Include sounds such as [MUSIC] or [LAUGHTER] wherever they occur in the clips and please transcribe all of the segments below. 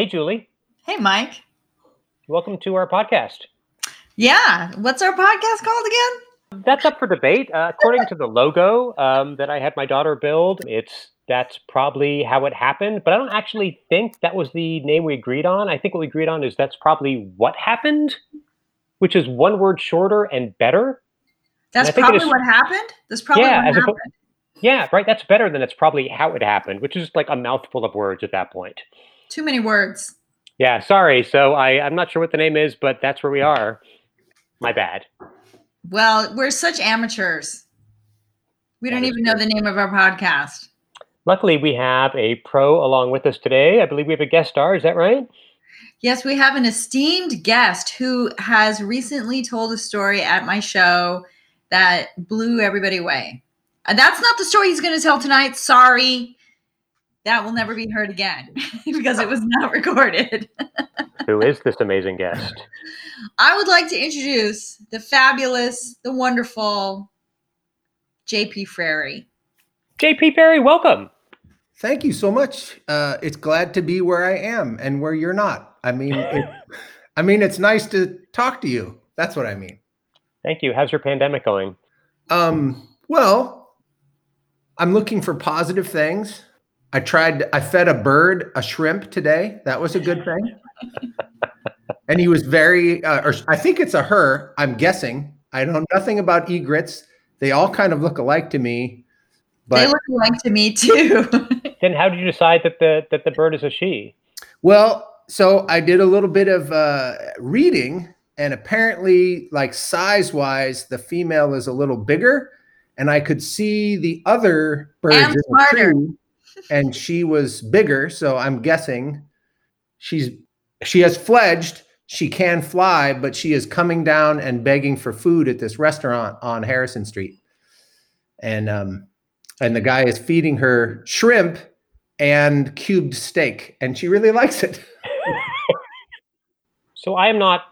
Hey, Julie. Hey, Mike. Welcome to our podcast. Yeah. What's our podcast called again? That's up for debate. Uh, according to the logo um, that I had my daughter build, it's that's probably how it happened. But I don't actually think that was the name we agreed on. I think what we agreed on is that's probably what happened, which is one word shorter and better. That's probably what happened. That's probably yeah, what happened. yeah, right. That's better than it's probably how it happened, which is like a mouthful of words at that point. Too many words. Yeah, sorry. So I, I'm not sure what the name is, but that's where we are. My bad. Well, we're such amateurs. We don't even know the name of our podcast. Luckily, we have a pro along with us today. I believe we have a guest star. Is that right? Yes, we have an esteemed guest who has recently told a story at my show that blew everybody away. And that's not the story he's going to tell tonight. Sorry. That will never be heard again [LAUGHS] because it was not [LAUGHS] recorded. [LAUGHS] Who is this amazing guest? I would like to introduce the fabulous, the wonderful JP Frary. JP Ferry, welcome. Thank you so much. Uh, it's glad to be where I am and where you're not. I mean, it, I mean, it's nice to talk to you. That's what I mean. Thank you. How's your pandemic going? Um, well, I'm looking for positive things. I tried. I fed a bird a shrimp today. That was a good thing. [LAUGHS] and he was very, uh, or I think it's a her. I'm guessing. I know nothing about egrets. They all kind of look alike to me. they look alike to me too. [LAUGHS] Then how did you decide that the that the bird is a she? Well, so I did a little bit of uh, reading, and apparently, like size wise, the female is a little bigger, and I could see the other birds And in the smarter. tree, and she was bigger. So I'm guessing she's she has fledged. She can fly, but she is coming down and begging for food at this restaurant on Harrison Street, and um, and the guy is feeding her shrimp and cubed steak, and she really likes it. [LAUGHS] So I am not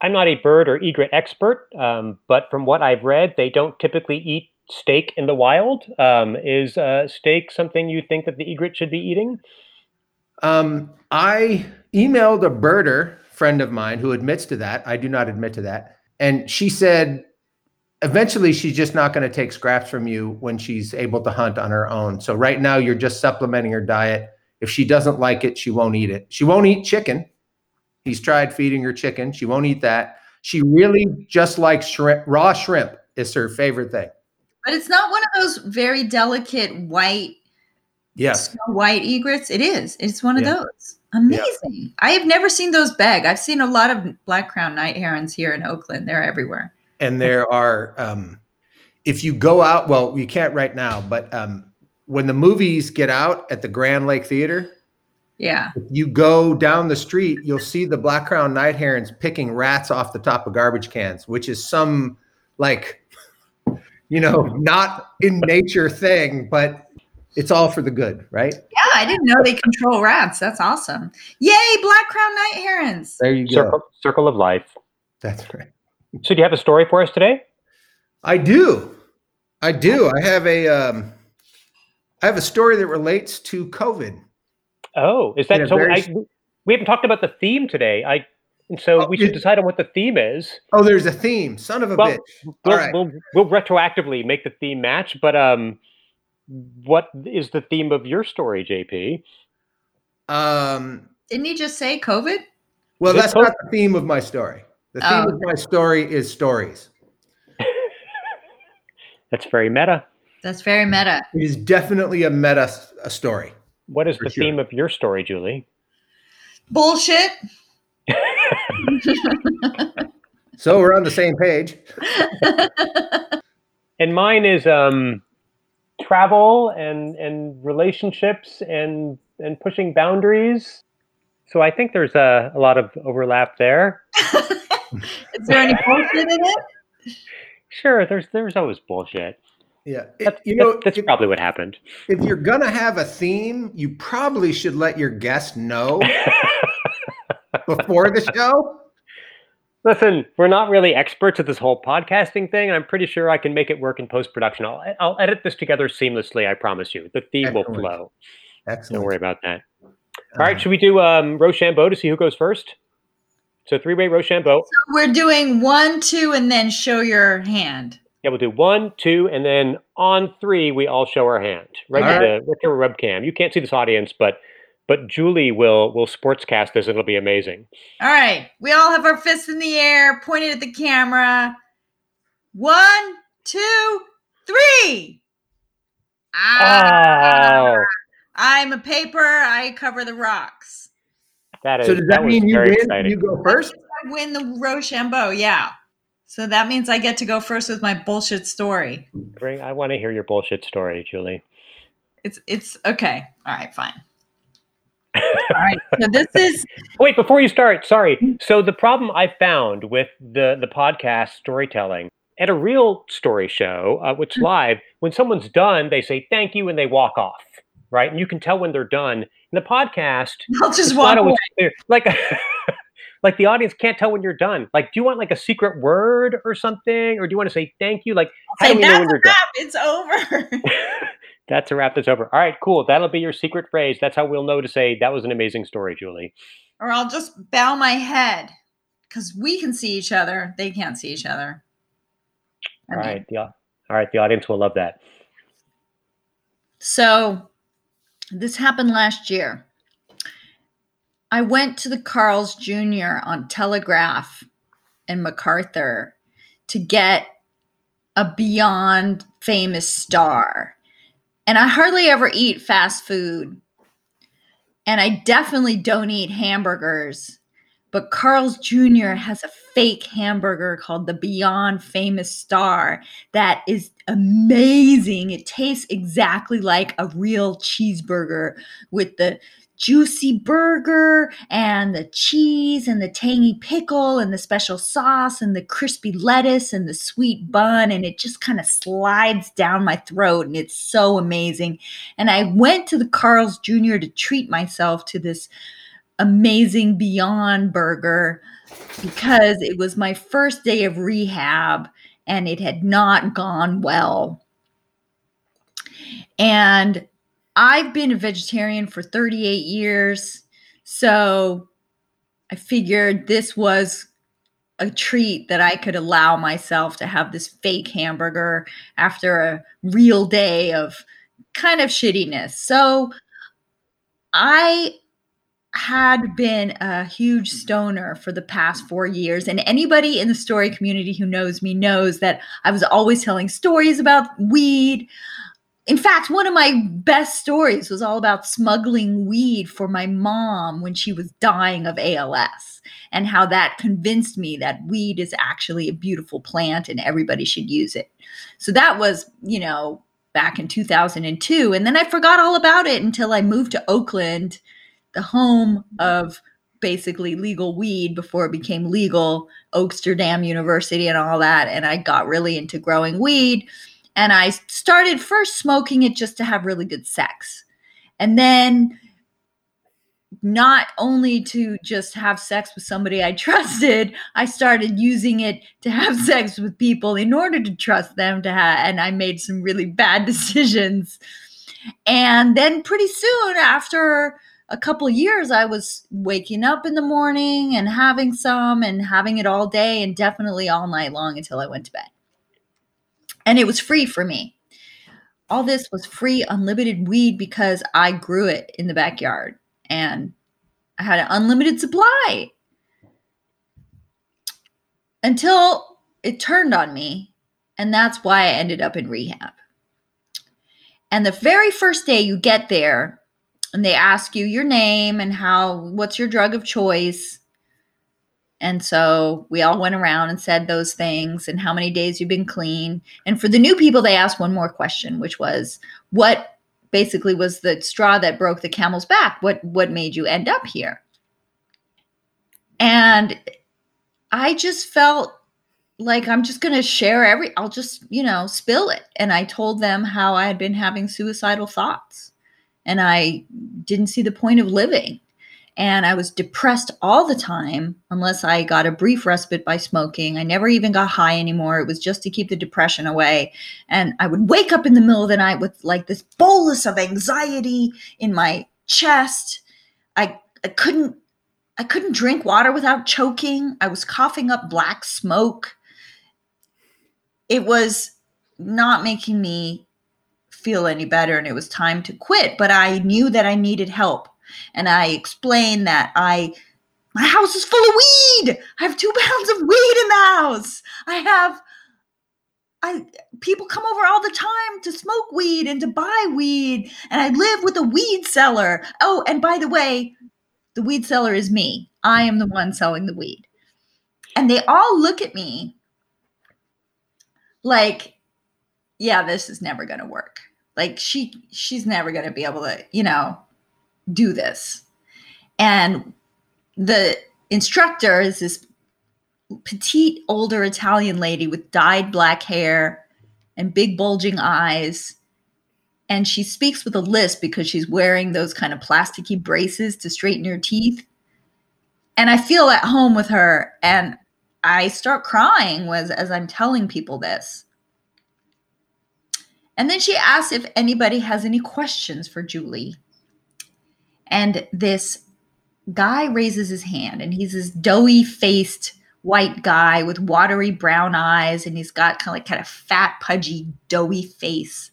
I'm not a bird or egret expert, um, but from what I've read, they don't typically eat steak in the wild. Um, is uh, steak something you think that the egret should be eating? Um, I emailed a birder friend of mine who admits to that. I do not admit to that. And she said eventually she's just not going to take scraps from you when she's able to hunt on her own. So right now you're just supplementing her diet. If she doesn't like it, she won't eat it. She won't eat chicken. He's tried feeding her chicken. She won't eat that. She really just likes shrimp. Raw shrimp is her favorite thing. But it's not one of those very delicate white, Yes. snow white egrets. It is. It's one of Yeah. those. Amazing. I have never seen those beg. I've seen a lot of black crown night herons here in Oakland. They're everywhere. and there are um, if you go out well you can't right now but um, when the movies get out at the grand lake theater Yeah. if you go down the street you'll see the black crown night herons picking rats off the top of garbage cans which is some like you know not in nature thing but it's all for the good right Yeah, I didn't know they control rats. That's awesome. Yay, black crown night herons. there you go Circle circle of life. that's right So do you have a story for us today? I do. I do. I have a um I have a story that relates to COVID. Oh, is that so? very I, s- we haven't talked about the theme today. I and so Oh, we should it- decide on what the theme is. Oh, there's a theme. Son of a Well, bitch. We'll, All right. we'll we'll retroactively make the theme match, but um, what is the theme of your story, JP? Um, Didn't he just say COVID? well, Is that's COVID? not the theme of my story. The theme Oh, of my story is stories. [LAUGHS] That's very meta. That's very meta. It is definitely a meta s- a story. What is the sure. theme of your story, Julie? Bullshit. [LAUGHS] So we're on the same page. [LAUGHS] And mine is um, travel and and relationships and and pushing boundaries. So I think there's a, a lot of overlap there. [LAUGHS] Is there any bullshit in it? Sure, there's there's always bullshit. Yeah. It- That's, you know, that's, that's if, probably what happened. if you're gonna have a theme, you probably should let your guest know before the show. [LAUGHS] Listen, we're not really experts at this whole podcasting thing, and I'm pretty sure I can make it work in post production. I'll, I'll edit this together seamlessly. I promise you. The theme will Excellent. flow. Don't worry about that. All right, should we do um, Rochambeau to see who goes first? So three way Rochambeau. So we're doing one, two, and then show your hand. Yeah, we'll do one, two, and then on three we all show our hand right All to the right to a webcam. You can't see this audience, but but Julie will will sportscast this. It'll be amazing. All right. We all have our fists in the air, pointed at the camera. One, two, three. Ah, Oh, I'm a paper. I cover the rocks. that is So does that, was mean you very win? exciting. You go first. I win the Rochambeau. Yeah. So that means I get to go first with my bullshit story. Bring- I want to hear your bullshit story, Julie. It's it's okay. All right, fine. All right. So this is [LAUGHS] Wait, before you start, sorry. So the problem I found with the the podcast storytelling at a real story show, uh, which live, when someone's done, they say thank you and they walk off, right? And you can tell when they're done. In the podcast, [LAUGHS] I'll just walk away. clear. Like, [LAUGHS] like the audience can't tell when you're done. Like, do you want like a secret word or something, or do you want to say thank you? Like, how Say, do we know when you're done? It's over. That's a wrap. That's over. All right, cool. That'll be your secret phrase. That's how we'll know to say that was an amazing story, Julie. or I'll just bow my head because we can see each other. They can't see each other. All right, the all right. The audience will love that. So this happened last year. I went to the Carl's Jr. on Telegraph and MacArthur to get a beyond famous star. And I hardly ever eat fast food. And I definitely don't eat hamburgers. But Carl's Jr. has a fake hamburger called the Beyond Famous Star that is amazing. It tastes exactly like a real cheeseburger with the juicy burger and the cheese and the tangy pickle and the special sauce and the crispy lettuce and the sweet bun. And it just kind of slides down my throat and it's so amazing. And I went to the Carl's Jr. to treat myself to this amazing Beyond Burger because it was my first day of rehab and it had not gone well. And I've been a vegetarian for 38 years. So I figured this was a treat that I could allow myself to have this fake hamburger after a real day of kind of shittiness. So I had been a huge stoner for the past four years. And anybody in the story community who knows me knows that I was always telling stories about weed. In fact, one of my best stories was all about smuggling weed for my mom when she was dying of ALS and how that convinced me that weed is actually a beautiful plant and everybody should use it. So that was, you know, back in 2002. And then I forgot all about it until I moved to Oakland the home of basically legal weed before it became legal, Oaksterdam University and all that. And I got really into growing weed. And I started first smoking it just to have really good sex. And then not only to just have sex with somebody I [LAUGHS] trusted, I started using it to have [LAUGHS] sex with people in order to trust them to have and I made some really bad [LAUGHS] decisions. And then pretty soon after a couple years I was waking up in the morning and having some and having it all day and definitely all night long until I went to bed. And it was free for me. All this was free, unlimited weed because I grew it in the backyard and I had an unlimited supply until it turned on me. And that's why I ended up in rehab. And the very first day you get there, and they ask you your name and how, what's your drug of choice. And so we all went around and said those things and how many days you've been clean. And for the new people, they asked one more question, which was, what basically was the straw that broke the camel's back? What what made you end up here? And I just felt like I'm just going to share every I'll just, you know, spill it. And I told them how I had been having suicidal thoughts and I didn't see the point of living. And I was depressed all the time unless I got a brief respite by smoking. I never even got high anymore. It was just to keep the depression away. And I would wake up in the middle of the night with like this bolus of anxiety in my chest. I, I couldn't I couldn't drink water without choking. I was coughing up black smoke. It was not making me feel any better and it was time to quit, but I knew that I needed help. And I explain that I my house is full of weed. I have two [LAUGHS] pounds of weed in the house. I have I people come over all the time to smoke weed and to buy weed, and I live with a weed seller. Oh, and by the way, the weed seller is me. I am the one selling the weed. And they all look at me like, yeah, this is never to work. Like she she's never to be able to, you know, do this. And the instructor is this petite older Italian lady with dyed black hair and big bulging eyes. And she speaks with a lisp because she's wearing those kind of plasticky braces to straighten her teeth. And I feel at home with her and I start crying as, as I'm telling people this. And then she asks if anybody has any questions for Julie. And this guy raises his hand and he's this doughy faced white guy with watery brown eyes and he's got kind of like kind of fat pudgy doughy face.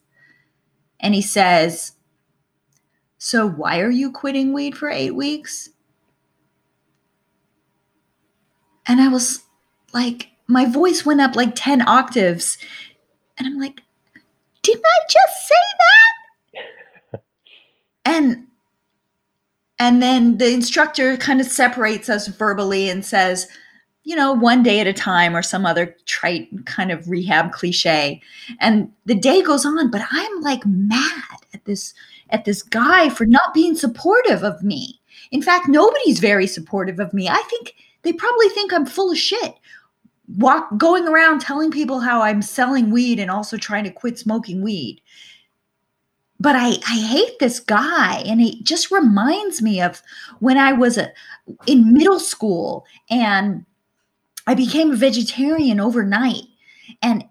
And he says so why are you quitting weed for eight weeks? And i was like my voice went up like 10 octaves. And i'm like didn't i just say that? [LAUGHS] And and then the instructor kind of separates us verbally and says you know, one day at a time or some other trite kind of rehab cliche. And the day goes on, but I'm like mad at this at this guy for not being supportive of me. In fact, nobody's very supportive of me. I think they probably think I'm full of shit. Walk going around telling people how I'm selling weed and also trying to quit smoking weed. But I, I hate this guy, and it just reminds me of when I was a, in middle school and I became a vegetarian overnight. And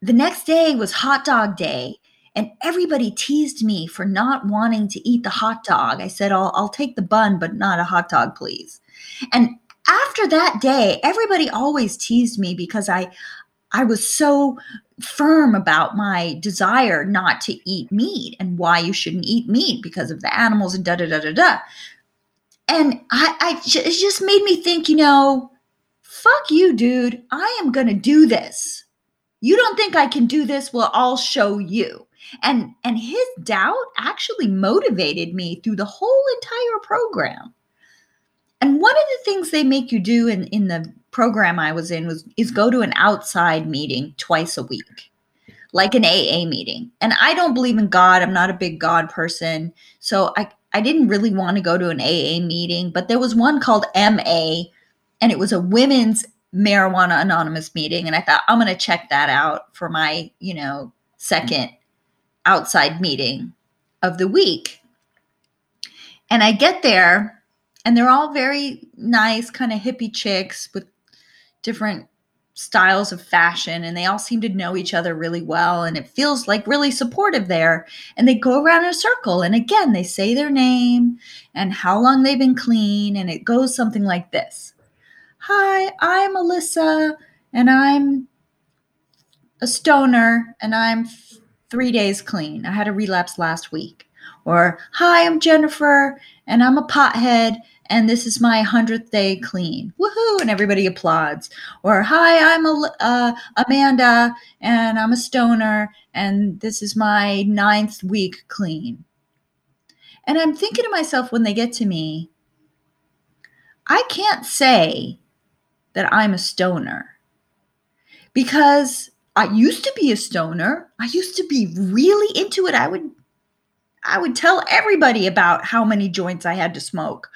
the next day was hot dog day. And everybody teased me for not wanting to eat the hot dog. I said, I'll, I'll take the bun, but not a hot dog, please. And after that day, everybody always teased me because I, I was so firm about my desire not to eat meat and why you shouldn't eat meat because of the animals and da da da da da. And I, I it just made me think, you know, fuck you, dude. I am to do this. You don't think I can do this? Well, I'll show you. And and his doubt actually motivated me through the whole entire program. And one of the things they make you do in, in the program I was in was is go to an outside meeting twice a week, like an AA meeting. And I don't believe in God. I'm not a big God person. So I, I didn't really want to go to an AA meeting, but there was one called MA, and it was a women's marijuana anonymous meeting and i thought i'm going to check that out for my you know second outside meeting of the week and i get there and they're all very nice kind of hippie chicks with different styles of fashion and they all seem to know each other really well and it feels like really supportive there and they go around in a circle and again they say their name and how long they've been clean and it goes something like this Hi, I'm Alyssa, and I'm a stoner, and I'm three days clean. I had a relapse last week. Or, Hi, I'm Jennifer, and I'm a pothead, and this is my 100th day clean. Woohoo! And everybody applauds. Or, Hi, I'm uh, Amanda, and I'm a stoner, and this is my ninth week clean. And I'm thinking to myself when they get to me, I can't say that I'm a stoner. Because I used to be a stoner. I used to be really into it. I would I would tell everybody about how many joints I had to smoke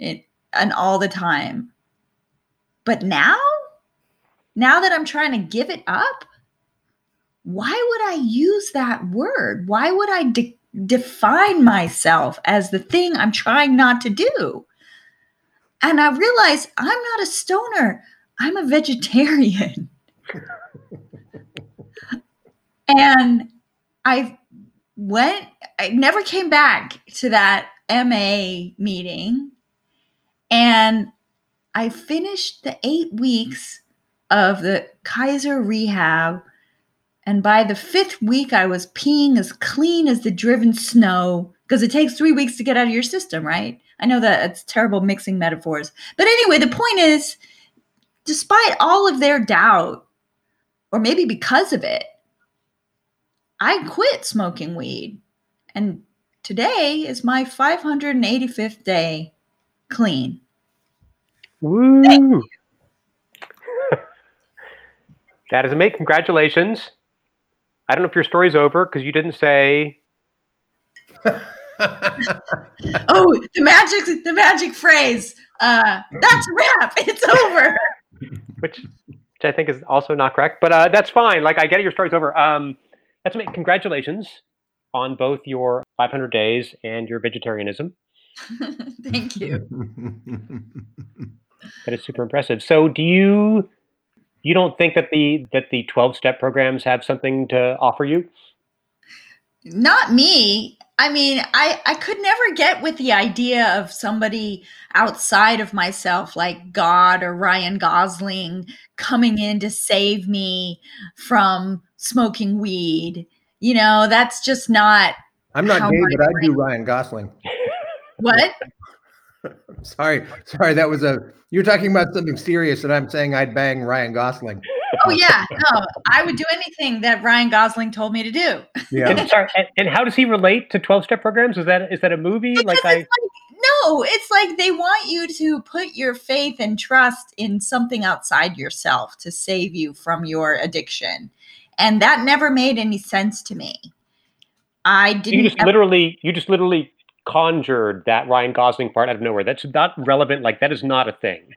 and, and all the time. But now, now that I'm trying to give it up, why would I use that word? Why would I de- define myself as the thing I'm trying not to do? And I realized I'm not a stoner, I'm a vegetarian. [LAUGHS] and I went, I never came back to that MA meeting and I finished the eight weeks of the Kaiser rehab. And by the fifth week, I was peeing as clean as the driven snow because it takes three weeks to get out of your system, right? I know that it's terrible mixing metaphors. But anyway, the point is, despite all of their doubt, or maybe because of it, I quit smoking weed. And today is my 585th day clean. Woo! [LAUGHS] that is amazing. Congratulations. I don't know if your story's over because you didn't say. [LAUGHS] oh, the magic, the magic phrase. Uh, that's a wrap. [LAUGHS] It's over. which, which I think is also not correct, but uh, that's fine. Like I get it, your story's over. Um, that's amazing. Congratulations on both your 500 days and your vegetarianism. [LAUGHS] Thank you. [LAUGHS] That is super impressive. So, do you you don't think that the that the 12 step programs have something to offer you? Not me. I mean, I I could never get with the idea of somebody outside of myself like God or Ryan Gosling coming in to save me from smoking weed. You know, that's just not I'm not How gay, but I do Ryan Gosling. [LAUGHS] what? [LAUGHS] sorry, sorry, that was a you're talking about something serious, and I'm saying I'd bang Ryan Gosling. Oh yeah, no, I would do anything that Ryan Gosling told me to do. Yeah. And, sorry, and, and how does he relate to 12 step programs? Is that is that a movie? Like I like, no, it's like they want you to put your faith and trust in something outside yourself to save you from your addiction. And that never made any sense to me. I didn't You just ever- literally you just literally conjured that Ryan Gosling part out of nowhere. That's not relevant. Like that is not a thing.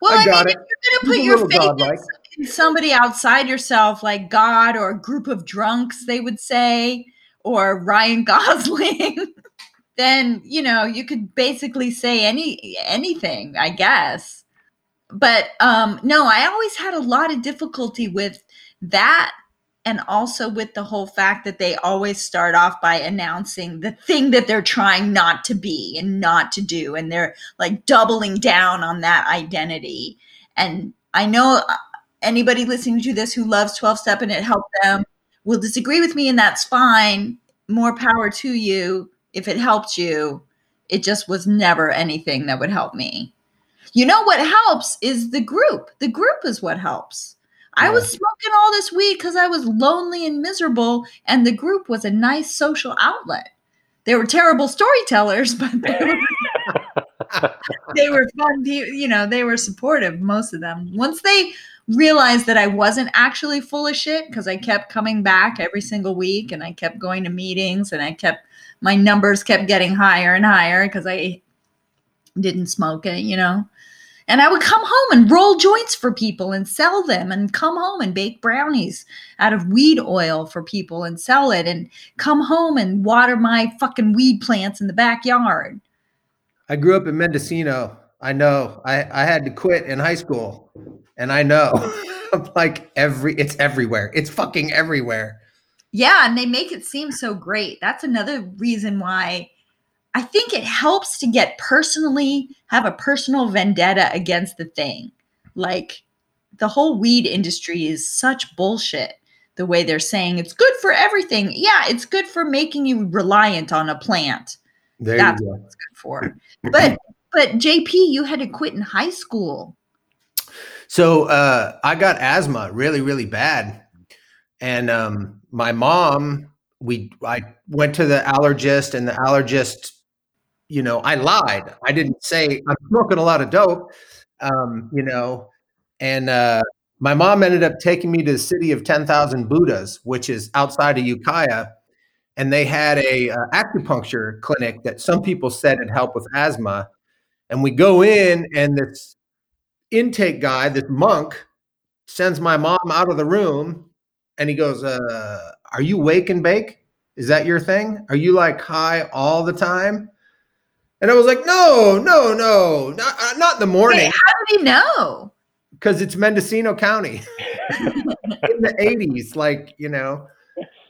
well, I I, mean, it. if you're gonna a put your little faith in, godlike. in somebody outside yourself, like God or a group of drunks, they would say, or Ryan [LAUGHS] Gosling, then you know you could basically say any anything, I guess. But um, no, I always had a lot of difficulty with that, and also with the whole fact that they always start off by announcing the thing that they're trying not to be and not to do, and they're like doubling down on that identity. And I know uh, anybody listening to this who loves 12 step and it helped them will disagree with me, and that's fine. More power to you if it helped you. It just was never anything that would help me. You know what helps is the group. The group is what helps. I Yeah. was smoking all this weed because I was lonely and miserable, and the group was a nice social outlet. They were terrible storytellers, [LAUGHS] but they were [LAUGHS] they were fun. You know, they were supportive, most of them. Once they realized that I wasn't actually full of shit because I kept coming back every single week and I kept going to meetings and I kept my numbers kept getting higher and higher because I didn't smoke it, you know. And I would come home and roll joints for people and sell them and come home and bake brownies out of weed oil for people and sell it and come home and water my fucking weed plants in the backyard. I grew up in Mendocino. I know. I, I had to quit in high school, and I know. [LAUGHS] like every, it's everywhere. It's fucking everywhere. Yeah, and they make it seem so great. That's another reason why I think it helps to get personally have a personal vendetta against the thing. Like the whole weed industry is such bullshit. The way they're saying it's good for everything. Yeah, it's good for making you reliant on a plant. There That's you go. what it's good for. But but JP, you had to quit in high school. So uh, I got asthma really, really bad, and um, my mom. We I went to the allergist, and the allergist, you know, I lied. I didn't say I'm smoking a lot of dope, um, you know, and uh, my mom ended up taking me to the city of ten thousand Buddhas, which is outside of Ukiah, and they had a uh, acupuncture clinic that some people said it helped with asthma. And we go in, and this intake guy, this monk, sends my mom out of the room and he goes, uh, Are you wake and bake? Is that your thing? Are you like high all the time? And I was like, No, no, no, not, uh, not in the morning Wait, how do he know? because it's Mendocino County [LAUGHS] in the 80s. Like, you know,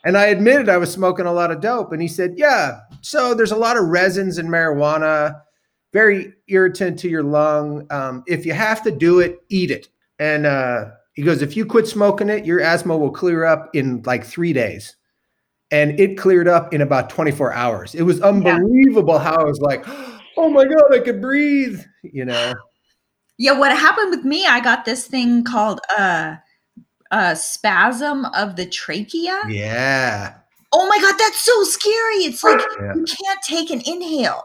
And I admitted I was smoking a lot of dope. And he said, Yeah. So there's a lot of resins in marijuana, very irritant to your lung. Um, if you have to do it, eat it. And uh, he goes, If you quit smoking it, your asthma will clear up in like three days. And it cleared up in about 24 hours. It was unbelievable yeah. how I was like, [GASPS] Oh my God, I could breathe, you know. Yeah, what happened with me, I got this thing called uh uh, spasm of the trachea. Yeah. Oh my god, that's so scary. It's like yeah. you can't take an inhale.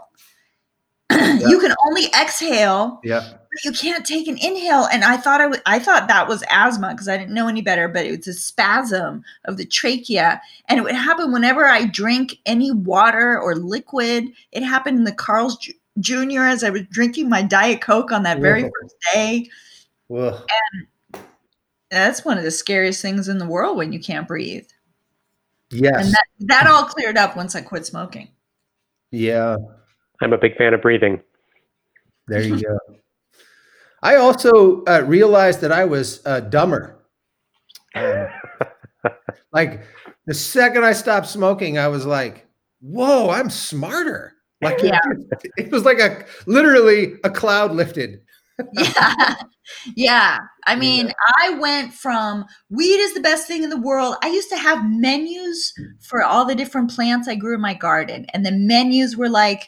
[CLEARS THROAT] you can only exhale. Yeah. You can't take an inhale. And I thought I, w- I thought that was asthma because I didn't know any better, but it was a spasm of the trachea. And it would happen whenever I drink any water or liquid. It happened in the Carl's Jr. as I was drinking my Diet Coke on that very Whoa. first day. Whoa. And that's one of the scariest things in the world when you can't breathe. Yes. And that, that all cleared up once I quit smoking. Yeah. I'm a big fan of breathing. There you go. [LAUGHS] I also uh, realized that I was uh, dumber. Um, [LAUGHS] like the second I stopped smoking, I was like, whoa, I'm smarter. Like yeah. it, it was like a literally a cloud lifted. [LAUGHS] yeah. Yeah. I mean, yeah. I went from weed is the best thing in the world. I used to have menus for all the different plants I grew in my garden. And the menus were like,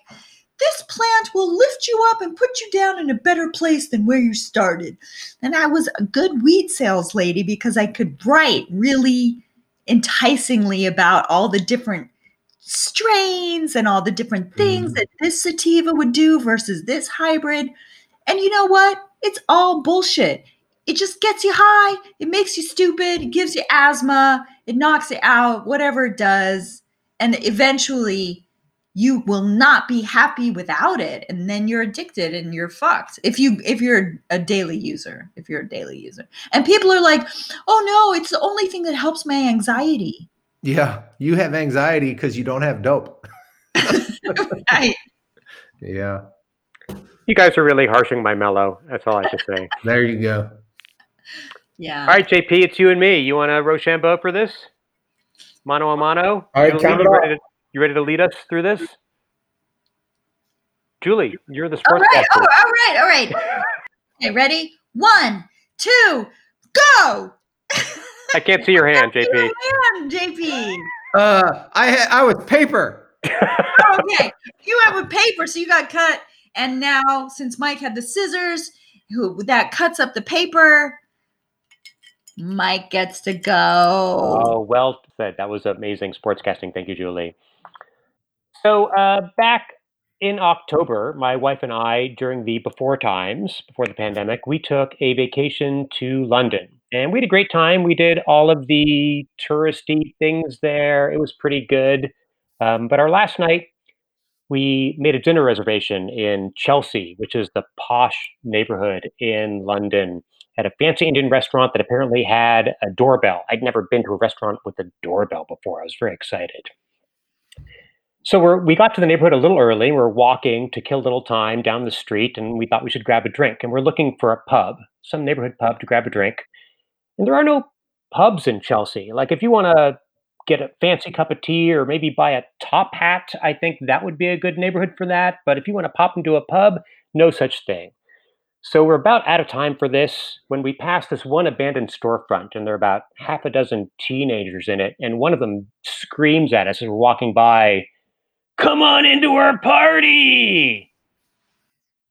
this plant will lift you up and put you down in a better place than where you started. And I was a good weed sales lady because I could write really enticingly about all the different strains and all the different things mm. that this sativa would do versus this hybrid. And you know what? It's all bullshit. It just gets you high. It makes you stupid. It gives you asthma. It knocks it out, whatever it does. And eventually, you will not be happy without it and then you're addicted and you're fucked if you if you're a daily user if you're a daily user and people are like oh no it's the only thing that helps my anxiety yeah you have anxiety because you don't have dope [LAUGHS] right yeah you guys are really harshing my mellow. That's all I have to say. [LAUGHS] there you go. Yeah. All right, JP, it's you and me. You want to Rochambeau for this? Mano a mano? All right, you, you, ready to, you ready to lead us through this? Julie, you're the sports All right, oh, all right, all right. okay, ready? One, two, go! [LAUGHS] I can't see your hand, JP. Your hand, JP. Uh, I had I was paper. [LAUGHS] okay, you have a paper, so you got cut and now, since Mike had the scissors, who that cuts up the paper, Mike gets to go. Oh, well said. That was amazing sportscasting. Thank you, Julie. So, uh, back in October, my wife and I, during the before times, before the pandemic, we took a vacation to London. And we had a great time. We did all of the touristy things there. It was pretty good. Um, but our last night we made a dinner reservation in Chelsea, which is the posh neighborhood in London, at a fancy Indian restaurant that apparently had a doorbell. I'd never been to a restaurant with a doorbell before. I was very excited. So we're, we got to the neighborhood a little early. We're walking to kill a little time down the street, and we thought we should grab a drink. And we're looking for a pub, some neighborhood pub to grab a drink. And there are no pubs in Chelsea. Like if you want to get a fancy cup of tea or maybe buy a top hat, I think that would be a good neighborhood for that. But if you want to pop into a pub, no such thing. So we're about out of time for this when we pass this one abandoned storefront, and there are about half a dozen teenagers in it, and one of them screams at us as we're walking by, Come on into our party!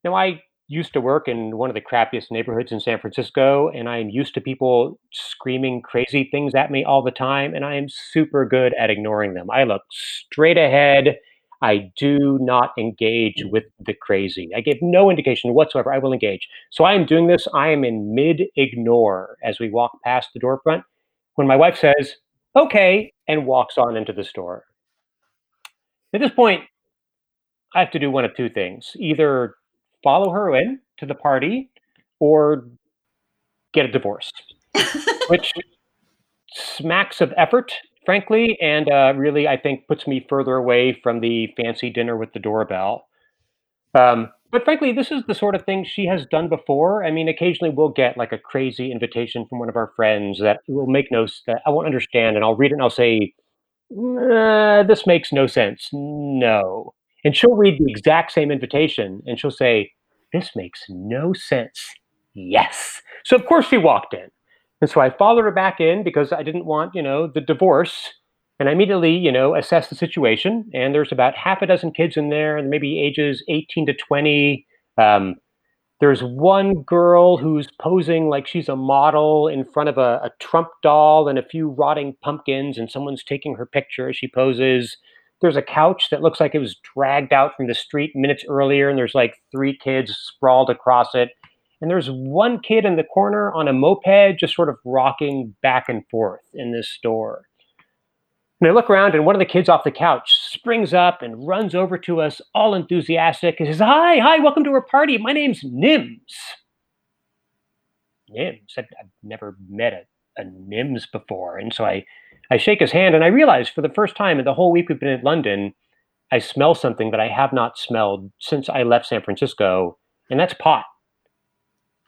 Now, I used to work in one of the crappiest neighborhoods in San Francisco, and I am used to people screaming crazy things at me all the time, and I am super good at ignoring them. I look straight ahead. I do not engage with the crazy. I give no indication whatsoever. I will engage. So I am doing this. I am in mid ignore as we walk past the door front when my wife says, okay, and walks on into the store. At this point, I have to do one of two things either follow her in to the party or get a divorce, [LAUGHS] which smacks of effort, frankly, and uh, really, I think, puts me further away from the fancy dinner with the doorbell. Um, but frankly, this is the sort of thing she has done before. I mean, occasionally we'll get like a crazy invitation from one of our friends that will make no that I won't understand, and I'll read it and I'll say, uh, this makes no sense. No. And she'll read the exact same invitation and she'll say, this makes no sense. Yes. So of course she walked in. And so I followed her back in because I didn't want, you know, the divorce. And I immediately, you know, assessed the situation. And there's about half a dozen kids in there, and maybe ages 18 to 20. Um, there's one girl who's posing like she's a model in front of a, a Trump doll and a few rotting pumpkins, and someone's taking her picture as she poses. There's a couch that looks like it was dragged out from the street minutes earlier, and there's like three kids sprawled across it. And there's one kid in the corner on a moped just sort of rocking back and forth in this store. And I look around, and one of the kids off the couch springs up and runs over to us, all enthusiastic, and says, Hi, hi, welcome to our party. My name's Nims. Nims. I've, I've never met a, a Nims before. And so I, I shake his hand, and I realize for the first time in the whole week we've been in London, I smell something that I have not smelled since I left San Francisco, and that's pot.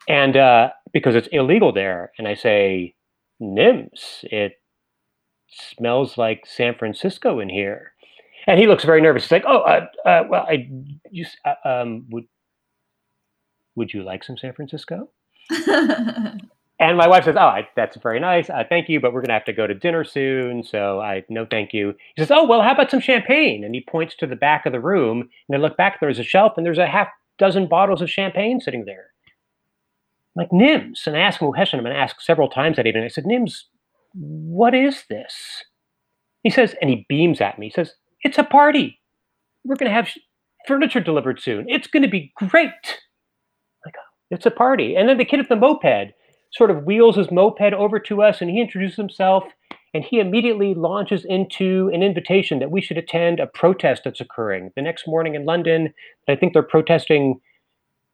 And uh, because it's illegal there. And I say, Nims, it smells like San Francisco in here. And he looks very nervous. He's like, oh, uh, uh, well, I just, uh, um, would, would you like some San Francisco? [LAUGHS] and my wife says, oh, I, that's very nice. Uh, thank you, but we're going to have to go to dinner soon. So I, no, thank you. He says, oh, well, how about some champagne? And he points to the back of the room. And I look back, there's a shelf and there's a half dozen bottles of champagne sitting there. Like, Nims. And I asked Muhesh, and I'm going to ask several times that evening. I said, Nims, what is this? He says, and he beams at me. He says, it's a party. We're going to have furniture delivered soon. It's going to be great. Like, it's a party. And then the kid at the moped sort of wheels his moped over to us and he introduces himself and he immediately launches into an invitation that we should attend a protest that's occurring the next morning in London. I think they're protesting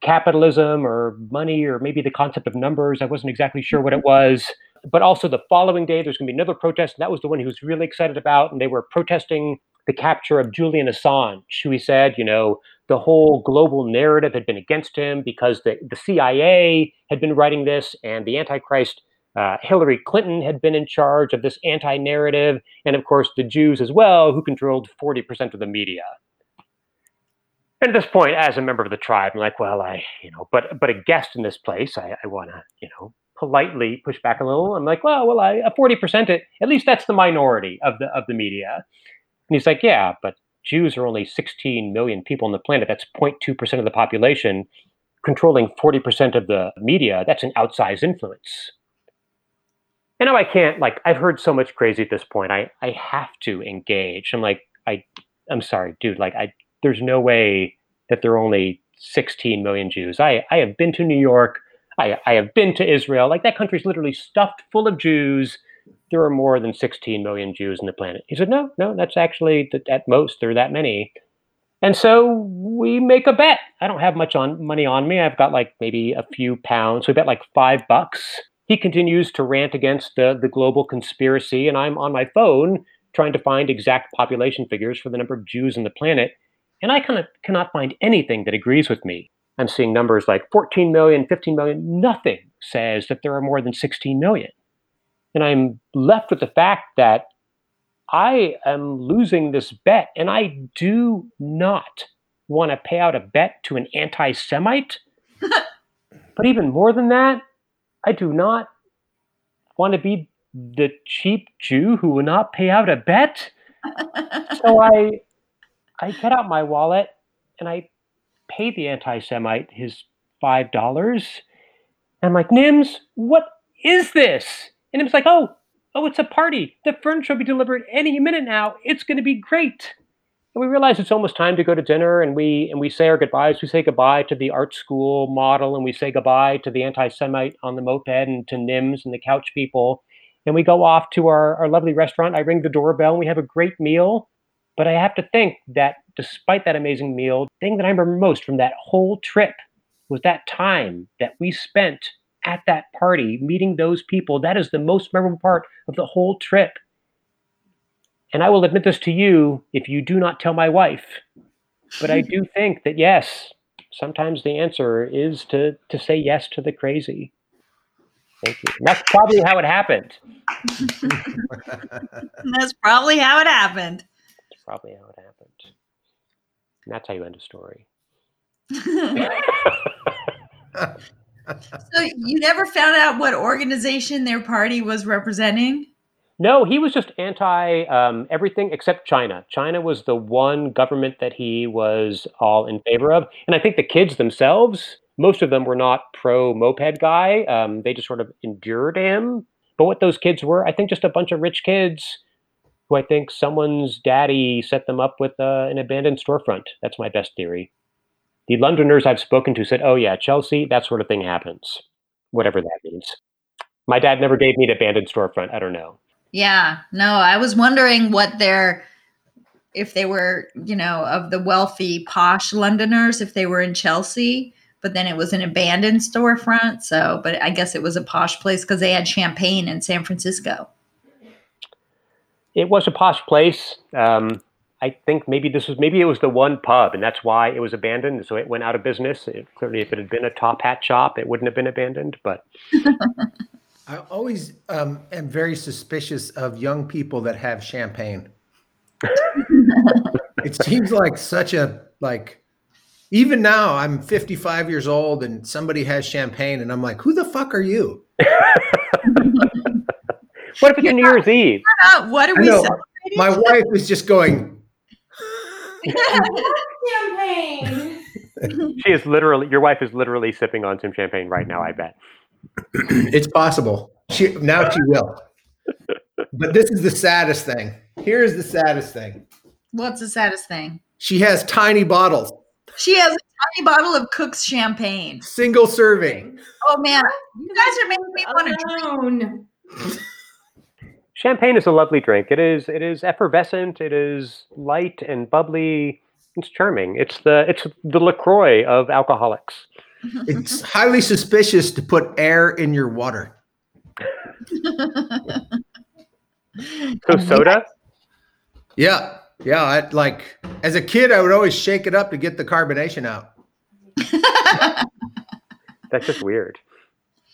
capitalism or money or maybe the concept of numbers. I wasn't exactly sure what it mm-hmm. was but also the following day, there's going to be another protest. And that was the one he was really excited about. And they were protesting the capture of Julian Assange, who he said, you know, the whole global narrative had been against him because the, the CIA had been writing this and the Antichrist uh, Hillary Clinton had been in charge of this anti narrative. And of course, the Jews as well, who controlled 40% of the media. And at this point, as a member of the tribe, I'm like, well, I, you know, but but a guest in this place, I, I want to, you know, politely push back a little. I'm like, well, well, I forty percent it. At least that's the minority of the of the media. And he's like, yeah, but Jews are only 16 million people on the planet. That's 0.2 percent of the population. Controlling 40 percent of the media, that's an outsized influence. And now I can't like I've heard so much crazy at this point. I I have to engage. I'm like I I'm sorry, dude. Like I there's no way that there are only 16 million Jews. I I have been to New York I, I have been to Israel. Like that country's literally stuffed full of Jews. There are more than 16 million Jews on the planet. He said, no, no, that's actually at most there are that many. And so we make a bet. I don't have much on money on me. I've got like maybe a few pounds. We bet like five bucks. He continues to rant against the, the global conspiracy, and I'm on my phone trying to find exact population figures for the number of Jews on the planet. And I kind of cannot find anything that agrees with me. I'm seeing numbers like 14 million, 15 million. Nothing says that there are more than 16 million. And I'm left with the fact that I am losing this bet, and I do not want to pay out a bet to an anti Semite. [LAUGHS] but even more than that, I do not want to be the cheap Jew who will not pay out a bet. [LAUGHS] so I I get out my wallet and I pay the anti Semite his $5. And I'm like, Nims, what is this? And Nims like, oh, oh, it's a party. The furniture will be delivered any minute now. It's going to be great. And we realize it's almost time to go to dinner, and we and we say our goodbyes. We say goodbye to the art school model, and we say goodbye to the anti-Semite on the moped, and to Nims and the couch people. And we go off to our, our lovely restaurant. I ring the doorbell, and we have a great meal. But I have to think that despite that amazing meal, the thing that I remember most from that whole trip was that time that we spent at that party meeting those people. That is the most memorable part of the whole trip. And I will admit this to you if you do not tell my wife. But I do [LAUGHS] think that yes, sometimes the answer is to to say yes to the crazy. Thank you. And that's probably how it happened. [LAUGHS] That's probably how it happened. That's probably how it happened. And that's how you end a story. [LAUGHS] so you never found out what organization their party was representing? No, he was just anti um, everything except China. China was the one government that he was all in favor of. And I think the kids themselves, most of them were not pro moped guy. Um, they just sort of endured him. But what those kids were, I think just a bunch of rich kids who I think someone's daddy set them up with uh, an abandoned storefront. That's my best theory. The Londoners I've spoken to said, oh, yeah, Chelsea, that sort of thing happens, whatever that means. My dad never gave me an abandoned storefront. I don't know. Yeah, no, I was wondering what their if they were, you know, of the wealthy posh Londoners, if they were in Chelsea, but then it was an abandoned storefront. So, but I guess it was a posh place because they had champagne in San Francisco. It was a posh place. Um, I think maybe this was maybe it was the one pub, and that's why it was abandoned. So it went out of business. It, clearly, if it had been a top hat shop, it wouldn't have been abandoned. But [LAUGHS] I always um, am very suspicious of young people that have champagne. [LAUGHS] it seems like such a like. Even now, I'm 55 years old, and somebody has champagne, and I'm like, "Who the fuck are you?" [LAUGHS] what if it's New Year's Eve? What are we celebrating? My wife is just going. champagne. [LAUGHS] she is literally. Your wife is literally sipping on some champagne right now. I bet. [CLEARS THROAT] it's possible. She now she will. But this is the saddest thing. Here's the saddest thing. What's the saddest thing? She has tiny bottles. She has a tiny bottle of Cook's champagne. Single serving. Oh man, you guys are making me want to drink. Alone. Champagne is a lovely drink. It is. It is effervescent. It is light and bubbly. It's charming. It's the. It's the LaCroix of alcoholics. It's highly suspicious to put air in your water. So soda. Yeah. Yeah. I, like as a kid, I would always shake it up to get the carbonation out. [LAUGHS] That's just weird.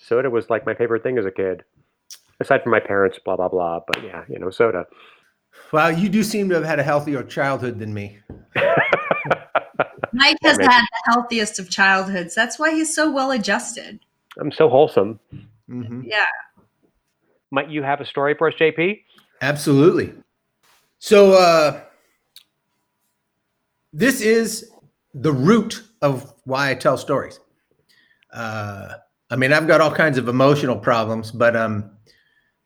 Soda was like my favorite thing as a kid, aside from my parents. Blah blah blah. But yeah, you know, soda. Well, you do seem to have had a healthier childhood than me. Mike has had the healthiest of childhoods. That's why he's so well adjusted. I'm so wholesome. Mhm. Yeah. Might you have a story for us, JP? Absolutely. So uh, this is the root of why I tell stories. Uh, I mean, I've got all kinds of emotional problems, but um,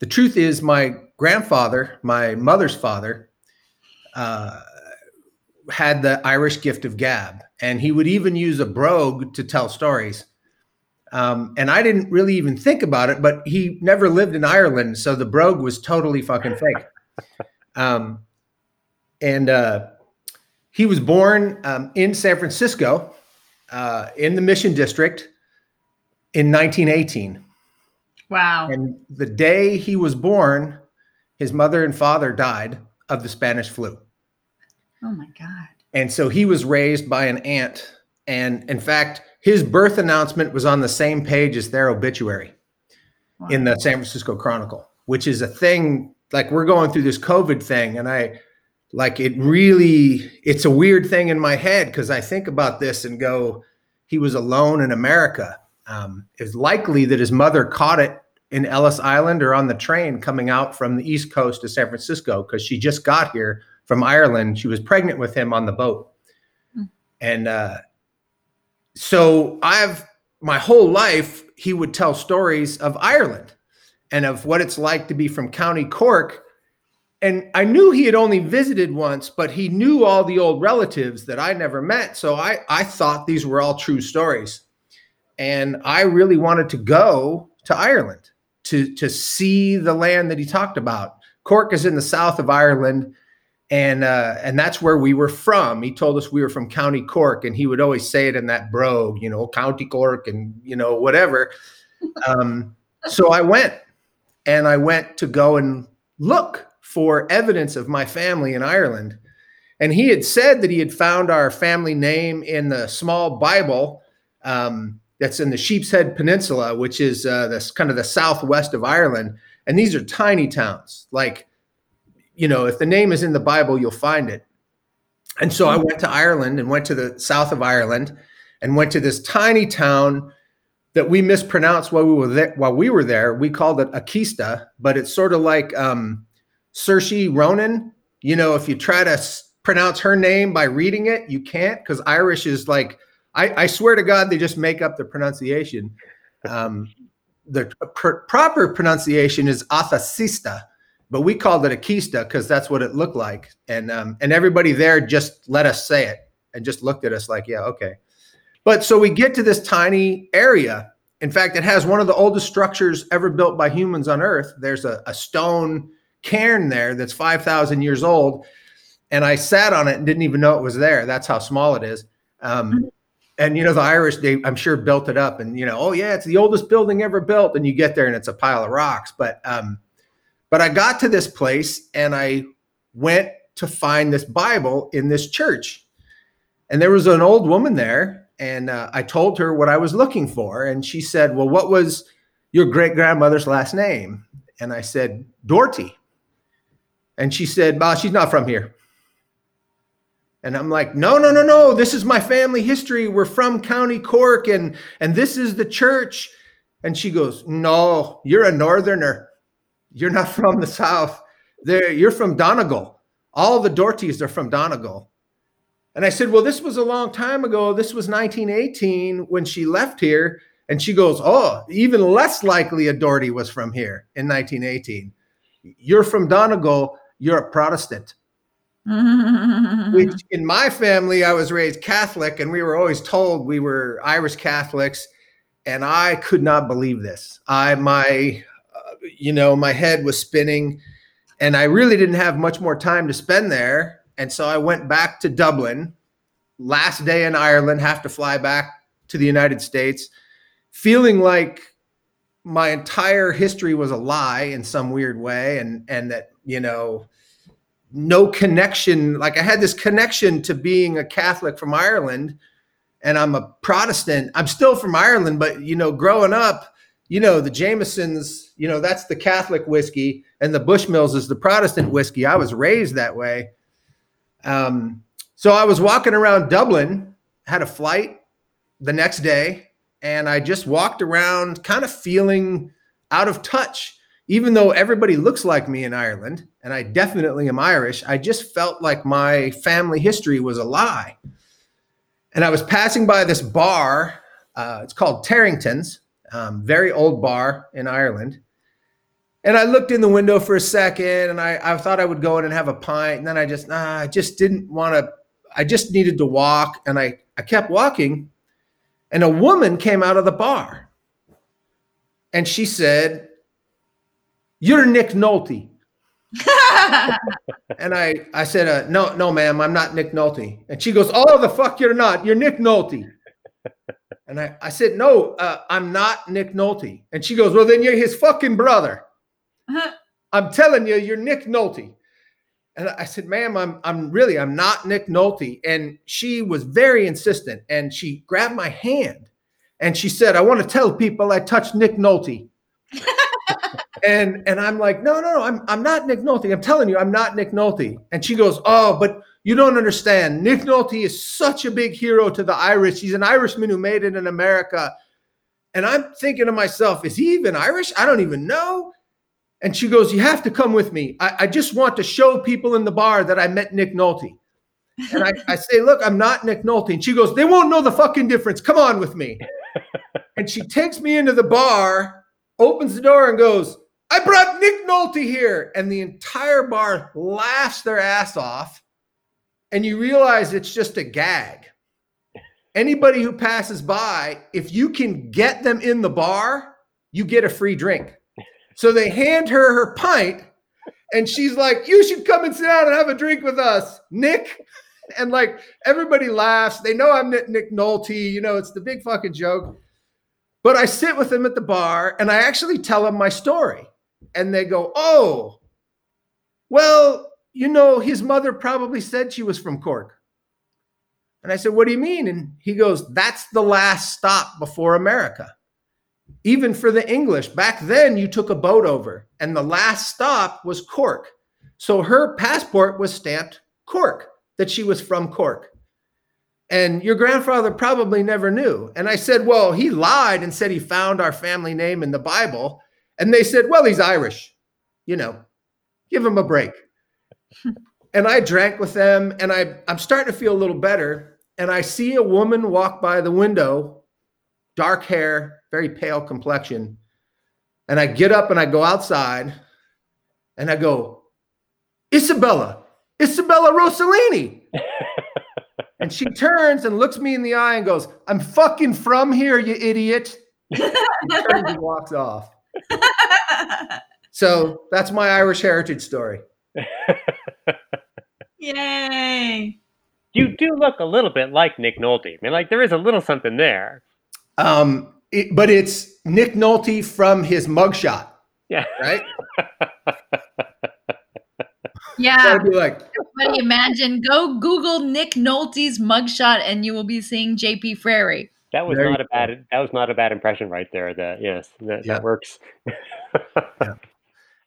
the truth is, my grandfather, my mother's father, uh, had the Irish gift of gab, and he would even use a brogue to tell stories. Um, and I didn't really even think about it, but he never lived in Ireland, so the brogue was totally fucking fake. [LAUGHS] Um, and uh, he was born um, in San Francisco, uh, in the Mission District, in 1918. Wow. And the day he was born, his mother and father died of the Spanish flu. Oh my God. And so he was raised by an aunt. And in fact, his birth announcement was on the same page as their obituary Wow. in the San Francisco Chronicle, which is a thing like we're going through this COVID thing. And I like it really, it's a weird thing in my head because I think about this and go, he was alone in America. Um, it's likely that his mother caught it in Ellis Island or on the train coming out from the East Coast to San Francisco because she just got here from Ireland. She was pregnant with him on the boat. Hmm. And uh, so I've my whole life, he would tell stories of Ireland and of what it's like to be from County Cork. And I knew he had only visited once, but he knew all the old relatives that I never met. So I, I thought these were all true stories. And I really wanted to go to Ireland to, to see the land that he talked about. Cork is in the south of Ireland, and uh, and that's where we were from. He told us we were from County Cork, and he would always say it in that brogue, you know, County Cork, and you know whatever. [LAUGHS] Um, so I went, and I went to go and look for evidence of my family in Ireland. And he had said that he had found our family name in the small Bible um, that's in the Sheepshead Peninsula, which is uh, this kind of the southwest of Ireland. And these are tiny towns. Like, you know, if the name is in the Bible, you'll find it. And so I went to Ireland and went to the south of Ireland and went to this tiny town that we mispronounced while we were there. While we were there, we called it Akista, but it's sort of like um, Ronan. You know, if you try to s- pronounce her name by reading it, you can't because Irish is like I, I, swear to God, they just make up the pronunciation. Um, the pr- proper pronunciation is Athasista, but we called it Akista because that's what it looked like, and um, and everybody there just let us say it and just looked at us like, yeah, okay. But so we get to this tiny area. In fact, it has one of the oldest structures ever built by humans on Earth. There's a, a stone cairn there that's 5,000 years old. And I sat on it and didn't even know it was there. That's how small it is. Um, and, you know, the Irish, they, I'm sure, built it up and, you know, oh, yeah, it's the oldest building ever built. And you get there and it's a pile of rocks. But, um, but I got to this place and I went to find this Bible in this church. And there was an old woman there and uh, I told her what I was looking for, and she said, "Well, what was your great grandmother's last name?" And I said, "Doherty." And she said, "Bah, she's not from here." And I'm like, "No, no, no, no. This is my family history. We're from County Cork, and and this is the church." And she goes, "No, you're a northerner. You're not from the south. There, you're from Donegal. All the Dohertys are from Donegal." And I said, Well, this was a long time ago. This was 1918 when she left here. And she goes, Oh, even less likely a Doherty was from here in 1918. You're from Donegal, you're a Protestant. Which [LAUGHS] in my family, I was raised Catholic, and we were always told we were Irish Catholics. And I could not believe this. I, my, uh, you know, my head was spinning, and I really didn't have much more time to spend there and so I went back to Dublin, last day in Ireland, have to fly back to the United States, feeling like my entire history was a lie in some weird way and and that, you know, no connection, like I had this connection to being a Catholic from Ireland and I'm a Protestant. I'm still from Ireland, but you know, growing up, you know, the Jamesons, you know, that's the Catholic whiskey and the Bushmills is the Protestant whiskey. I was raised that way. Um, so I was walking around Dublin, had a flight the next day, and I just walked around kind of feeling out of touch. Even though everybody looks like me in Ireland, and I definitely am Irish, I just felt like my family history was a lie. And I was passing by this bar. Uh, it's called Terrington's, um, very old bar in Ireland. And I looked in the window for a second and I, I thought I would go in and have a pint. And then I just, nah, I just didn't want to, I just needed to walk. And I, I kept walking. And a woman came out of the bar. And she said, You're Nick Nolte. [LAUGHS] and I, I said, uh, No, no, ma'am, I'm not Nick Nolte. And she goes, Oh, the fuck, you're not. You're Nick Nolte. [LAUGHS] And I, I said, No, uh, I'm not Nick Nolte. And she goes, Well, then you're his fucking brother. I'm telling you, you're Nick Nolte. And I said, ma'am, I'm I'm really I'm not Nick Nolte. And she was very insistent. And she grabbed my hand and she said, I want to tell people I touched Nick Nolte. [LAUGHS] and and I'm like, no, no, no, I'm I'm not Nick Nolte. I'm telling you, I'm not Nick Nolte. And she goes, Oh, but you don't understand. Nick Nolte is such a big hero to the Irish. He's an Irishman who made it in America. And I'm thinking to myself, is he even Irish? I don't even know. And she goes, You have to come with me. I, I just want to show people in the bar that I met Nick Nolte. And I, I say, Look, I'm not Nick Nolte. And she goes, They won't know the fucking difference. Come on with me. [LAUGHS] and she takes me into the bar, opens the door, and goes, I brought Nick Nolte here. And the entire bar laughs their ass off. And you realize it's just a gag. Anybody who passes by, if you can get them in the bar, you get a free drink. So they hand her her pint, and she's like, "You should come and sit down and have a drink with us, Nick." [LAUGHS] And like everybody laughs. They know I'm Nick Nolte. You know, it's the big fucking joke. But I sit with them at the bar, and I actually tell them my story, and they go, "Oh, well, you know, his mother probably said she was from Cork." And I said, What do you mean? And he goes, That's the last stop before America. Even for the English, back then you took a boat over, and the last stop was Cork. So her passport was stamped Cork, that she was from Cork. And your grandfather probably never knew. And I said, Well, he lied and said he found our family name in the Bible. And they said, Well, he's Irish. You know, give him a break. [LAUGHS] and I drank with them, and I, I'm starting to feel a little better. And I see a woman walk by the window, dark hair, very pale complexion. And I get up and I go outside and I go, Isabella, Isabella Rossellini. [LAUGHS] and she turns and looks me in the eye and goes, I'm fucking from here, you idiot. [LAUGHS] and turns and walks off. [LAUGHS] So that's my Irish heritage story. [LAUGHS] Yay. You do look a little bit like Nick Nolte. I mean, like there is a little something there. Um, it, but it's Nick Nolte from his mugshot, Yeah. right? [LAUGHS] Yeah. Be like, But imagine, go Google Nick Nolte's mugshot and you will be seeing JP Frary. That was There not a bad. That was not a bad impression right there. That yes, that, Yeah. that works. [LAUGHS]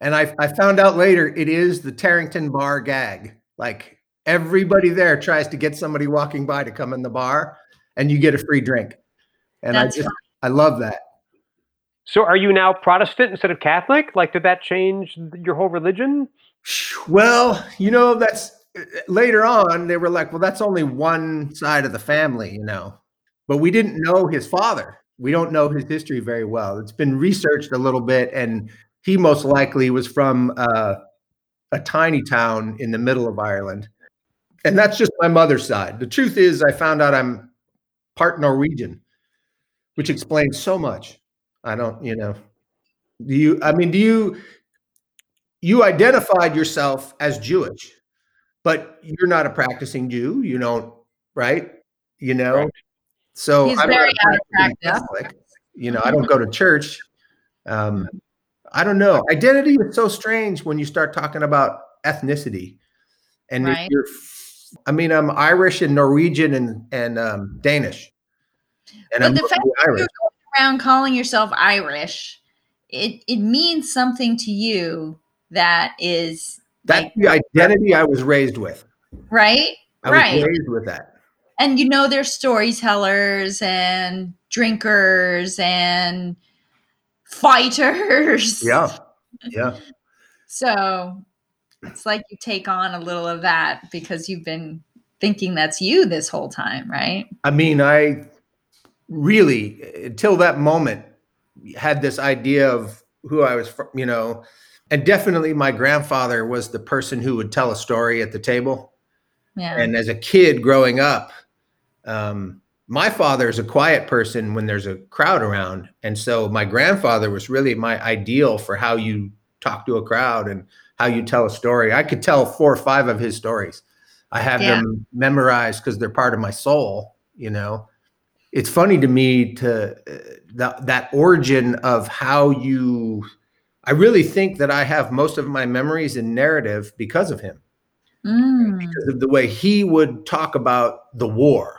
and I, I found out later it is the Tarrington bar gag. Like everybody there tries to get somebody walking by to come in the bar, and you get a free drink. And That's I just I love that. So, are you now Protestant instead of Catholic? Like, did that change your whole religion? Well, you know, that's later on they were like, well, that's only one side of the family, you know. But we didn't know his father. We don't know his history very well. It's been researched a little bit, and he most likely was from uh, a tiny town in the middle of Ireland. And that's just my mother's side. The truth is, I found out I'm part Norwegian, which explains so much. I don't, you know, do you, I mean, do you, you identified yourself as Jewish, but you're not a practicing Jew. You don't, right? You know, Right. So He's I'm very out of practice. Catholic. You know, I don't go to church. Um, I don't know. Identity is so strange when you start talking about ethnicity, and if Right. you're. I mean, I'm Irish and Norwegian and and um, Danish, and But I'm the fact that you're going around calling yourself Irish, it, it means something to you that is That's like, the identity I was raised with. right? I was Right. raised with that. And you know they're storytellers and drinkers and fighters [LAUGHS] Yeah, yeah. so it's like you take on a little of that because you've been thinking that's you this whole time right I mean, I really, until that moment, had this idea of who I was, you know, and definitely my grandfather was the person who would tell a story at the table. yeah And as a kid growing up, um, my father is a quiet person when there's a crowd around. And so my grandfather was really my ideal for how you talk to a crowd and how you tell a story. I could tell four or five of his stories. I have Yeah. them memorized because they're part of my soul, you know. It's funny to me to uh, that that origin of how you I really think that I have most of my memories and narrative because of him Mm. because of the way he would talk about the war,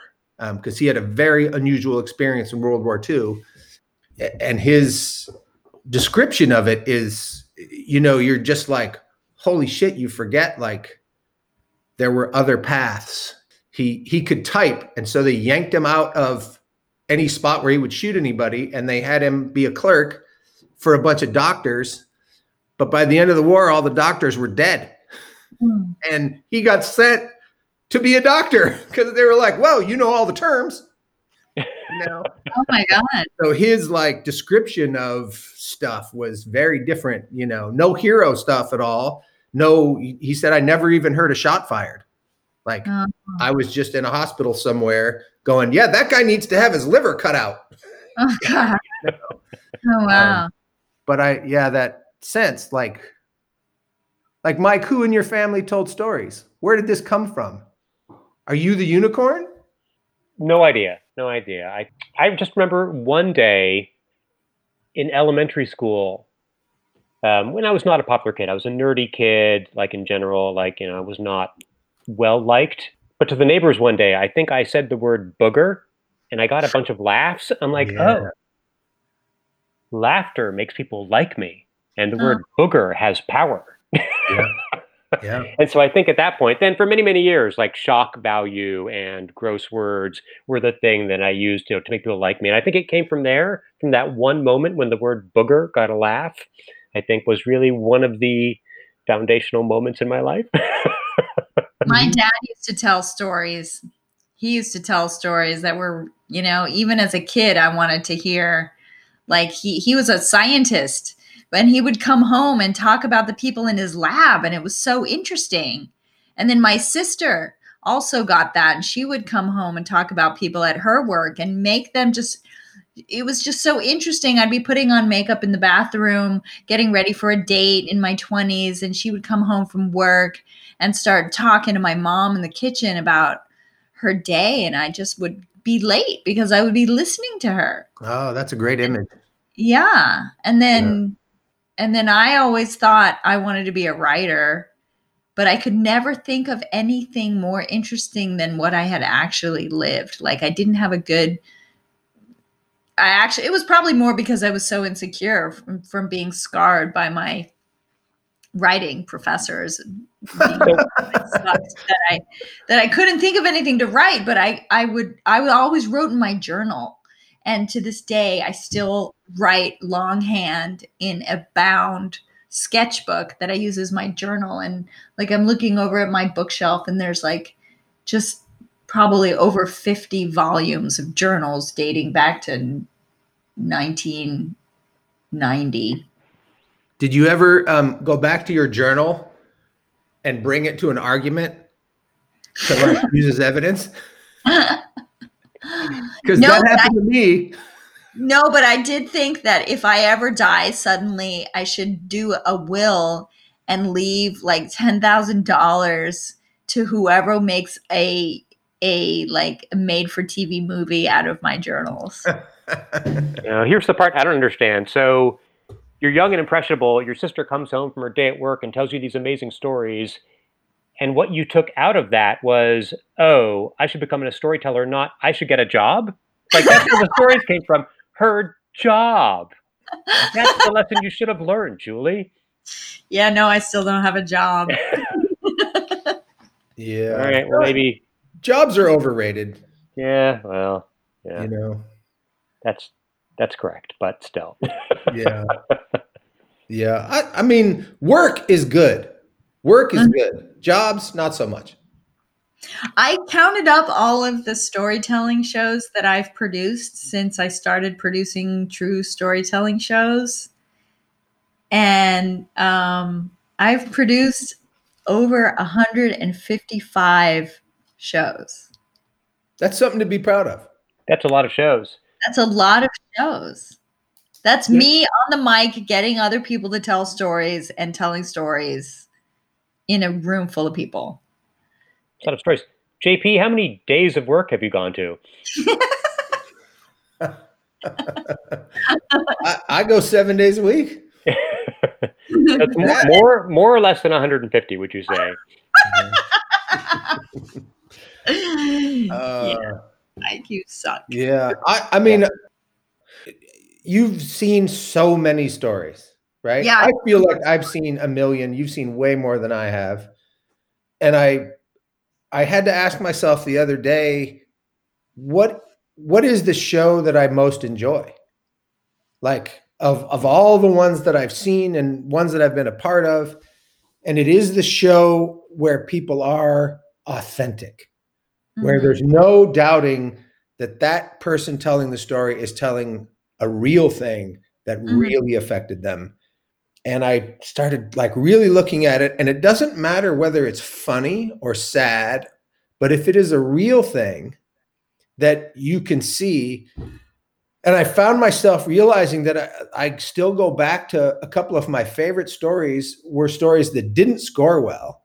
because he had a very unusual experience in World War II, and his description of it is, you know, you're just like, holy shit, you forget like there were other paths. He he could type, and so they yanked him out of any spot where he would shoot anybody, and they had him be a clerk for a bunch of doctors. But by the end of the war, all the doctors were dead Mm. and he got sent to be a doctor [LAUGHS] because they were like, "Well, you know all the terms." [LAUGHS] You know, oh my god so his like description of stuff was very different. You know, no hero stuff at all. No, he he said, "I never even heard a shot fired." Like Oh. I was just in a hospital somewhere, going, "Yeah, that guy needs to have his liver cut out." [LAUGHS] oh god oh wow um, But I, yeah, that sense, like, like Mike, who in your family told stories? Where did this come from? Are you the unicorn? No idea. No idea. I I just remember one day in elementary school um, when I was not a popular kid. I was a nerdy kid, like in general. Like you know, I was not well liked. But to the neighbors one day, I think I said the word booger and I got a bunch of laughs. I'm like, Yeah. oh, laughter makes people like me. And the Oh. word booger has power. Yeah. [LAUGHS] Yeah. [LAUGHS] And so I think at that point, then for many, many years, like shock value and gross words were the thing that I used you know, to make people like me. And I think it came from there, from that one moment when the word booger got a laugh, I think was really one of the foundational moments in my life. [LAUGHS] My mm-hmm. dad used to tell stories. He used to tell stories that were, you know, even as a kid, I wanted to hear. Like he he was a scientist, and he would come home and talk about the people in his lab, and it was so interesting. And then my sister also got that, and she would come home and talk about people at her work and make them just. It was just so interesting. I'd be putting on makeup in the bathroom, getting ready for a date in my 20s, and she would come home from work and start talking to my mom in the kitchen about her day and I just would be late because I would be listening to her. Oh, that's a great image. Yeah. And then and then I always thought I wanted to be a writer, but I could never think of anything more interesting than what I had actually lived. Like I didn't have a good I actually it was probably more because I was so insecure from, from being scarred by my writing professors and being [LAUGHS] sucked that I that I couldn't think of anything to write, but I I would I would always wrote in my journal. And to this day, I still write longhand in a bound sketchbook that I use as my journal. And like I'm looking over at my bookshelf, and there's like just probably over 50 volumes of journals dating back to 1990. Did you ever um, go back to your journal and bring it to an argument to like [LAUGHS] use as evidence? [LAUGHS] [GASPS] Because No, that but happened to me. No, but I did think that if I ever die suddenly, I should do a will and leave like ten thousand dollars to whoever makes a a like made for TV movie out of my journals. [LAUGHS] Now, here's the part I don't understand. So, you're young and impressionable. Your sister comes home from her day at work and tells you these amazing stories. And what you took out of that was, oh, I should become a storyteller, not I should get a job. Like that's where the [LAUGHS] stories came from. Her job. That's the lesson you should have learned, Julie. yeah, no, I still don't have a job. [LAUGHS] yeah. All right. Well, maybe. Jobs are overrated, Yeah. Well. Yeah. you know. That's that's correct. But still. [LAUGHS] Yeah. yeah. I, I mean, work is good. Work is Mhm. good. Jobs, not so much. I counted up all of the storytelling shows that I've produced since I started producing true storytelling shows. And um, I've produced over 155 shows. That's something to be proud of. That's a lot of shows. That's a lot of shows. That's Yeah. me on the mic getting other people to tell stories and telling stories in a room full of people. A lot of stories. JP, how many days of work have you gone to? I, I go seven days a week. That's more, more, more or less than 150, would you say? [LAUGHS] [LAUGHS] yeah, Uh, like you suck. yeah. I, I mean, you've seen so many stories, right? Yeah. I feel like I've seen a million. You've seen way more than I have. And I I had to ask myself the other day, what what is the show that I most enjoy? Like of of all the ones that I've seen and ones that I've been a part of, and it is the show where people are authentic, where Mhm. there's no doubting that that person telling the story is telling a real thing that Mhm. really affected them. And I started like really looking at it, and it doesn't matter whether it's funny or sad, but if it is a real thing that you can see, and I found myself realizing that I, I still go back to a couple of my favorite stories were stories that didn't score well,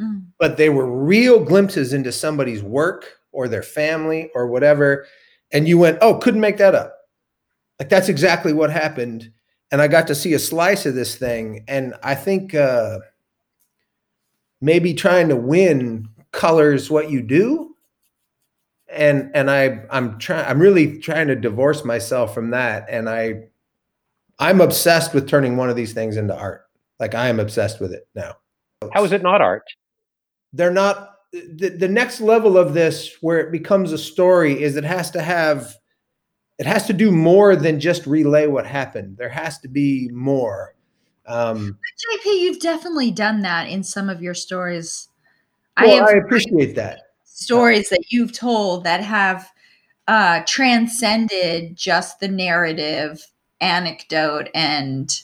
Mm. but they were real glimpses into somebody's work or their family or whatever. And you went, oh, couldn't make that up. Like that's exactly what happened. And I got to see a slice of this thing. And I think uh, maybe trying to win colors what you do. And and I I'm trying I'm really trying to divorce myself from that. And I I'm obsessed with turning one of these things into art. Like I am obsessed with it now. How is it not art? They're not the, the next level of this where it becomes a story is it has to have it has to do more than just relay what happened. There has to be more. Um, JP, you've definitely done that in some of your stories. well, I, appreciate that. Stories that you've told that have uh, transcended just the narrative anecdote and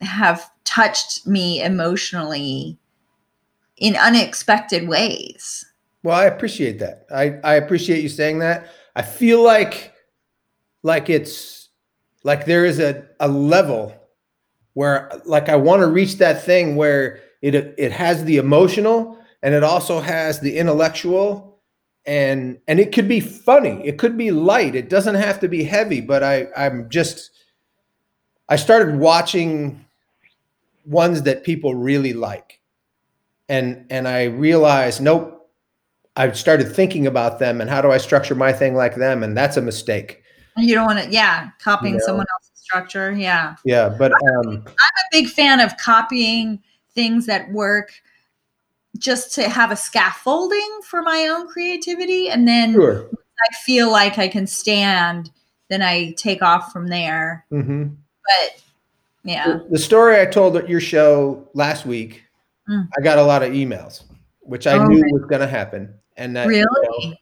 have touched me emotionally in unexpected ways. Well, I appreciate that. I, I appreciate you saying that. I feel like like it's like there is a, a level where like I want to reach that thing where it it has the emotional and it also has the intellectual and and it could be funny it could be light it doesn't have to be heavy but i i'm just i started watching ones that people really like. And and i realized nope i've started thinking about them and how do i structure my thing like them? And that's a mistake you don't want to yeah copying you know? someone else's structure yeah yeah but um i'm a big fan of copying things that work just to have a scaffolding for my own creativity and then sure. i feel like i can stand then i take off from there mm-hmm. but yeah the, the, story i told at your show last week mm. i got a lot of emails which i oh, knew was going to happen and that really you know,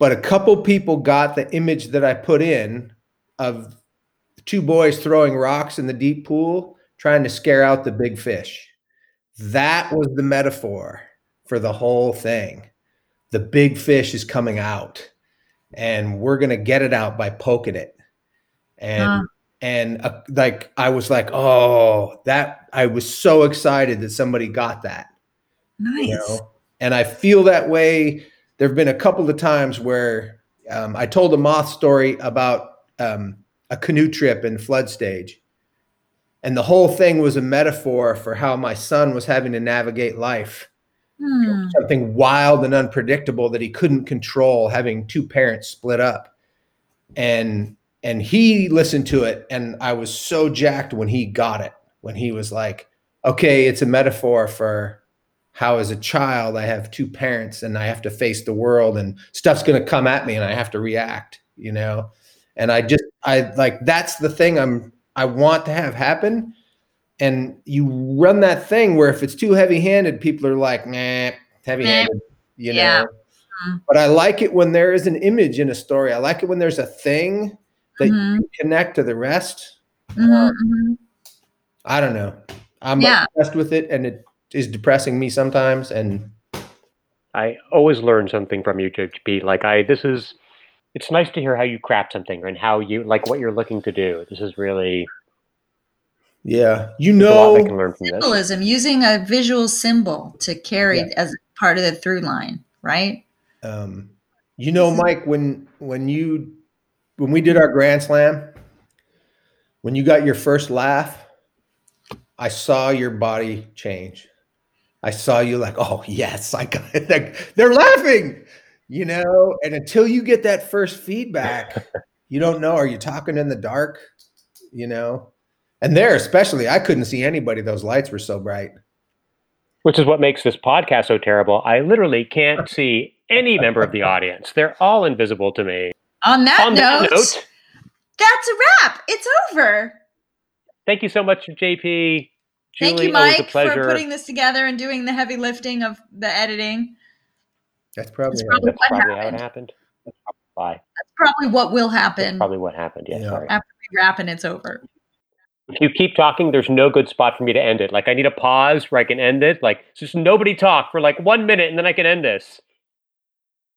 but a couple people got the image that i put in of two boys throwing rocks in the deep pool trying to scare out the big fish that was the metaphor for the whole thing. The big fish is coming out, and we're gonna get it out by poking it. And huh. and uh, like I was like, oh, that I was so excited that somebody got that. Nice. You know? And I feel that way. There have been a couple of times where um, I told a moth story about um, a canoe trip in flood stage. And the whole thing was a metaphor for how my son was having to navigate life. Hmm. something wild and unpredictable that he couldn't control having two parents split up. And and he listened to it and i was so jacked when he got it when he was like okay it's a metaphor for how as a child i have two parents and i have to face the world and stuff's going to come at me and i have to react you know and i just i like that's the thing i'm I want to have happen. And you run that thing where if it's too heavy handed, people are like, nah, heavy handed, you know. Yeah. Mm-hmm. But I like it when there is an image in a story. I like it when there's a thing that mm-hmm. you connect to the rest. Mm-hmm. Um, I don't know. I'm yeah. obsessed with it and it is depressing me sometimes. And I always learn something from you, JP. Like I, this is it's nice to hear how you craft something and how you like what you're looking to do. This is really yeah. You know, I can learn from symbolism this. using a visual symbol to carry yeah. as part of the through line, right? Um, you know, Mike, when when you when we did our grand slam, when you got your first laugh, I saw your body change. I saw you like, oh yes, I got it. Like, they're laughing you know, and until you get that first feedback, you don't know. Are you talking in the dark? You know, and there especially, I couldn't see anybody. Those lights were so bright. Which is what makes this podcast so terrible. I literally can't [LAUGHS] see any member of the audience. They're all invisible to me. On that, On note, that note, that's a wrap. It's over. Thank you so much, JP. Julie, Thank you, Mike, for putting this together and doing the heavy lifting of the editing. That's probably, that's probably, that's probably how it happened. That's probably why. That's probably what will happen. That's probably what happened. Yeah, yeah. After we wrap and it's over. If you keep talking, there's no good spot for me to end it. Like I need a pause where I can end it. Like just nobody talk for like one minute and then I can end this.